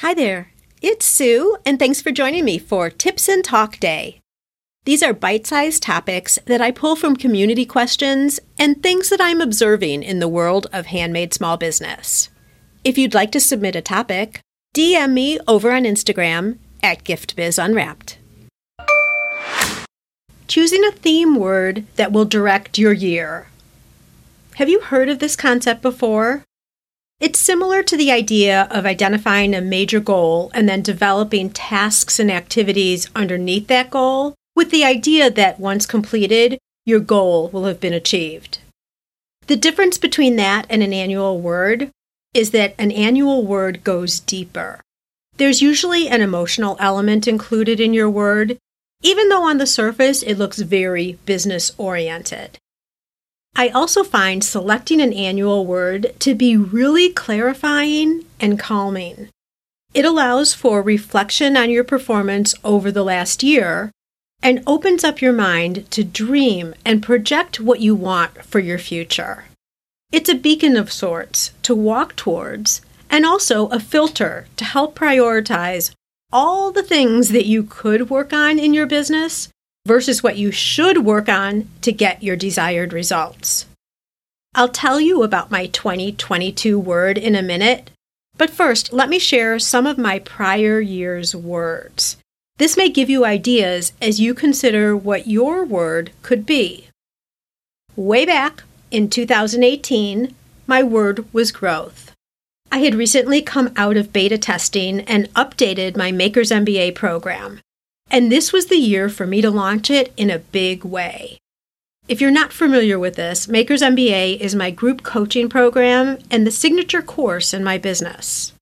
Hi there, it's Sue, and thanks for joining me for Tips and Talk Day. These are bite sized topics that I pull from community questions and things that I'm observing in the world of handmade small business. If you'd like to submit a topic, DM me over on Instagram at GiftBizUnwrapped. Choosing a theme word that will direct your year. Have you heard of this concept before? It's similar to the idea of identifying a major goal and then developing tasks and activities underneath that goal with the idea that once completed, your goal will have been achieved. The difference between that and an annual word is that an annual word goes deeper. There's usually an emotional element included in your word, even though on the surface it looks very business oriented. I also find selecting an annual word to be really clarifying and calming. It allows for reflection on your performance over the last year and opens up your mind to dream and project what you want for your future. It's a beacon of sorts to walk towards and also a filter to help prioritize all the things that you could work on in your business versus what you should work on to get your desired results. I'll tell you about my 2022 word in a minute, but first, let me share some of my prior year's words. This may give you ideas as you consider what your word could be. Way back in 2018, my word was growth. I had recently come out of beta testing and updated my Makers MBA program, and this was the year for me to launch it in a big way. If you're not familiar with this, Makers MBA is my group coaching program and the signature course in my business.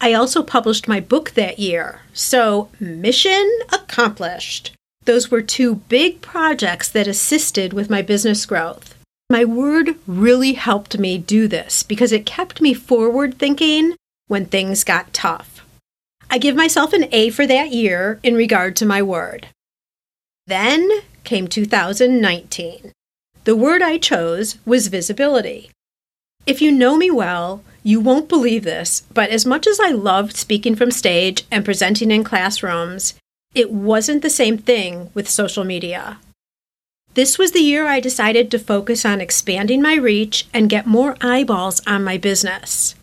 I also published my book that year. So, mission accomplished. Those were two big projects that assisted with my business growth. My word really helped me do this because it kept me forward thinking when things got tough. I give myself an A for that year in regard to my word. Then came 2019. The word I chose was visibility. If you know me well, you won't believe this, but as much as I loved speaking from stage and presenting in classrooms, it wasn't the same thing with social media. This was the year I decided to focus on expanding my reach and get more eyeballs on my business.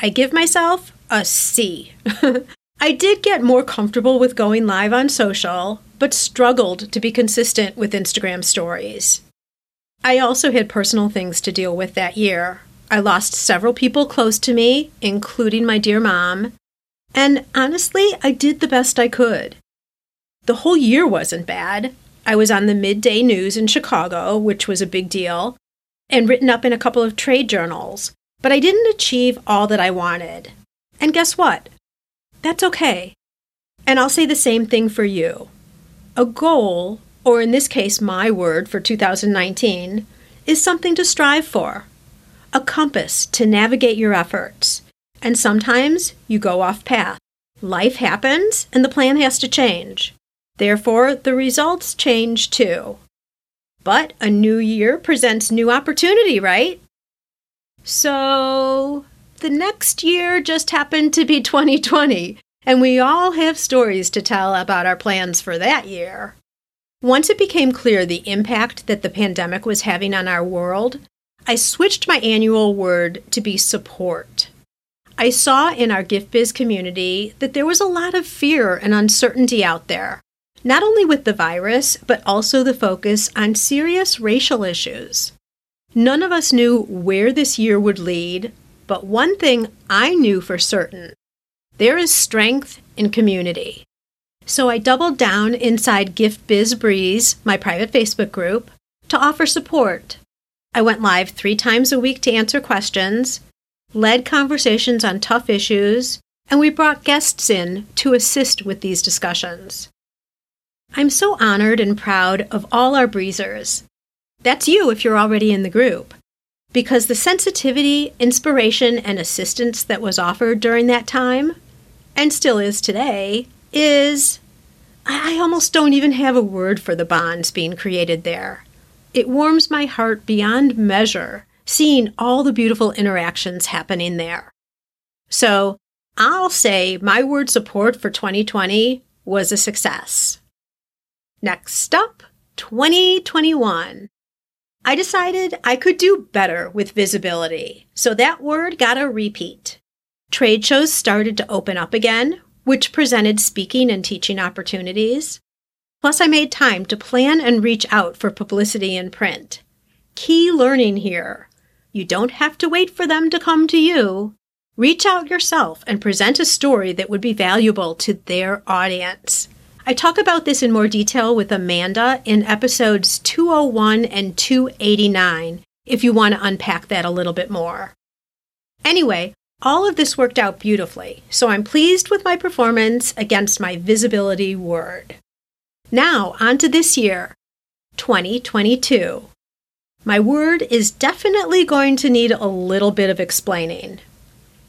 I give myself a C. I did get more comfortable with going live on social, but struggled to be consistent with Instagram stories. I also had personal things to deal with that year, I lost several people close to me, including my dear mom, and honestly, I did the best I could. The whole year wasn't bad. I was on the midday news in Chicago, which was a big deal, and written up in a couple of trade journals, but I didn't achieve all that I wanted. And guess what? That's okay. And I'll say the same thing for you. A goal, or in this case, my word for 2019, is something to strive for a compass to navigate your efforts. And sometimes you go off path. Life happens and the plan has to change. Therefore, the results change too. But a new year presents new opportunity, right? So, the next year just happened to be 2020, and we all have stories to tell about our plans for that year. Once it became clear the impact that the pandemic was having on our world, I switched my annual word to be support. I saw in our gift biz community that there was a lot of fear and uncertainty out there, not only with the virus, but also the focus on serious racial issues. None of us knew where this year would lead, but one thing I knew for certain there is strength in community. So I doubled down inside Gift Biz Breeze, my private Facebook group, to offer support I went live three times a week to answer questions, led conversations on tough issues, and we brought guests in to assist with these discussions. I'm so honored and proud of all our breezers. That's you if you're already in the group. Because the sensitivity, inspiration, and assistance that was offered during that time, and still is today, is. I almost don't even have a word for the bonds being created there. It warms my heart beyond measure seeing all the beautiful interactions happening there. So, I'll say my word support for 2020 was a success. Next up, 2021. I decided I could do better with visibility, so that word got a repeat. Trade shows started to open up again, which presented speaking and teaching opportunities. Plus, I made time to plan and reach out for publicity in print. Key learning here you don't have to wait for them to come to you. Reach out yourself and present a story that would be valuable to their audience. I talk about this in more detail with Amanda in episodes 201 and 289 if you want to unpack that a little bit more. Anyway, all of this worked out beautifully, so I'm pleased with my performance against my visibility word. Now, on to this year, 2022. My word is definitely going to need a little bit of explaining.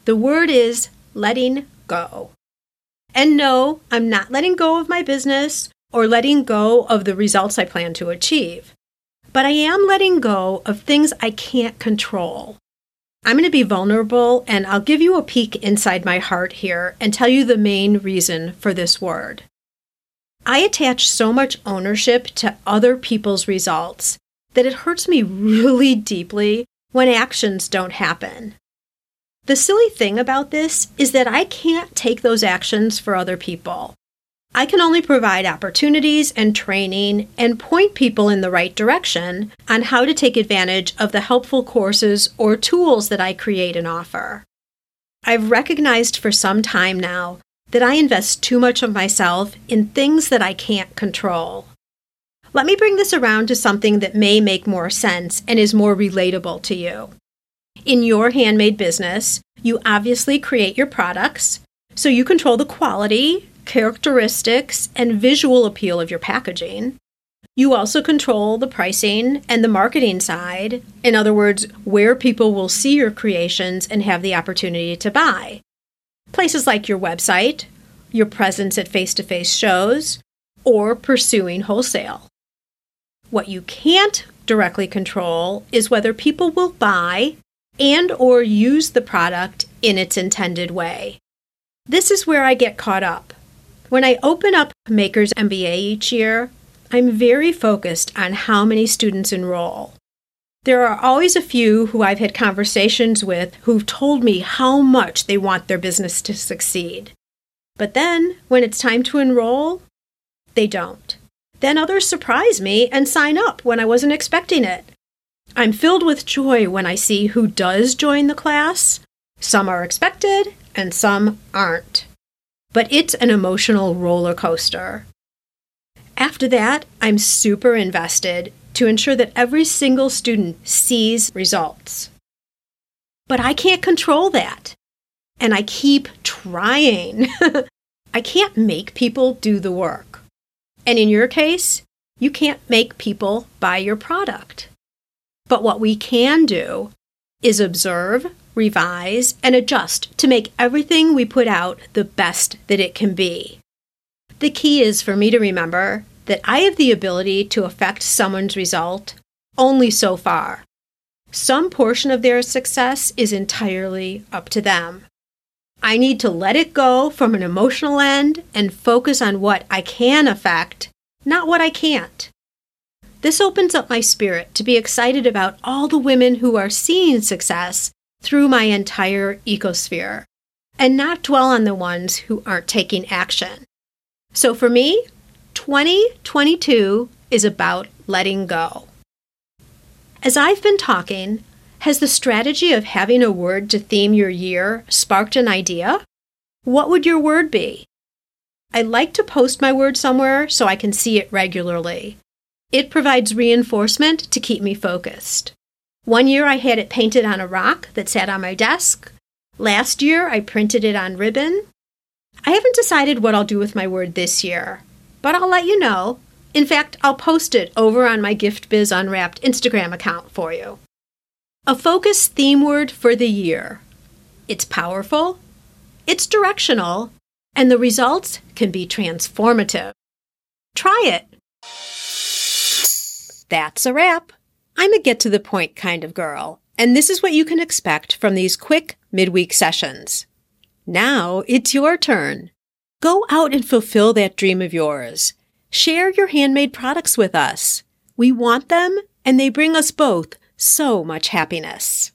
The word is letting go. And no, I'm not letting go of my business or letting go of the results I plan to achieve. But I am letting go of things I can't control. I'm going to be vulnerable and I'll give you a peek inside my heart here and tell you the main reason for this word. I attach so much ownership to other people's results that it hurts me really deeply when actions don't happen. The silly thing about this is that I can't take those actions for other people. I can only provide opportunities and training and point people in the right direction on how to take advantage of the helpful courses or tools that I create and offer. I've recognized for some time now that I invest too much of myself in things that I can't control. Let me bring this around to something that may make more sense and is more relatable to you. In your handmade business, you obviously create your products, so you control the quality, characteristics, and visual appeal of your packaging. You also control the pricing and the marketing side, in other words, where people will see your creations and have the opportunity to buy. Places like your website, your presence at face to face shows, or pursuing wholesale. What you can't directly control is whether people will buy and or use the product in its intended way. This is where I get caught up. When I open up Maker's MBA each year, I'm very focused on how many students enroll. There are always a few who I've had conversations with who've told me how much they want their business to succeed. But then, when it's time to enroll, they don't. Then others surprise me and sign up when I wasn't expecting it. I'm filled with joy when I see who does join the class. Some are expected and some aren't. But it's an emotional roller coaster. After that, I'm super invested to ensure that every single student sees results. But I can't control that. And I keep trying. I can't make people do the work. And in your case, you can't make people buy your product. But what we can do is observe, revise, and adjust to make everything we put out the best that it can be. The key is for me to remember that I have the ability to affect someone's result only so far. Some portion of their success is entirely up to them. I need to let it go from an emotional end and focus on what I can affect, not what I can't. This opens up my spirit to be excited about all the women who are seeing success through my entire ecosphere and not dwell on the ones who aren't taking action. So for me, 2022 is about letting go. As I've been talking, has the strategy of having a word to theme your year sparked an idea? What would your word be? I like to post my word somewhere so I can see it regularly. It provides reinforcement to keep me focused. One year I had it painted on a rock that sat on my desk. Last year I printed it on ribbon. I haven't decided what I'll do with my word this year, but I'll let you know. In fact, I'll post it over on my Gift Biz Unwrapped Instagram account for you. A focus theme word for the year. It's powerful, it's directional, and the results can be transformative. Try it. That's a wrap. I'm a get to the point kind of girl, and this is what you can expect from these quick midweek sessions. Now it's your turn. Go out and fulfill that dream of yours. Share your handmade products with us. We want them, and they bring us both so much happiness.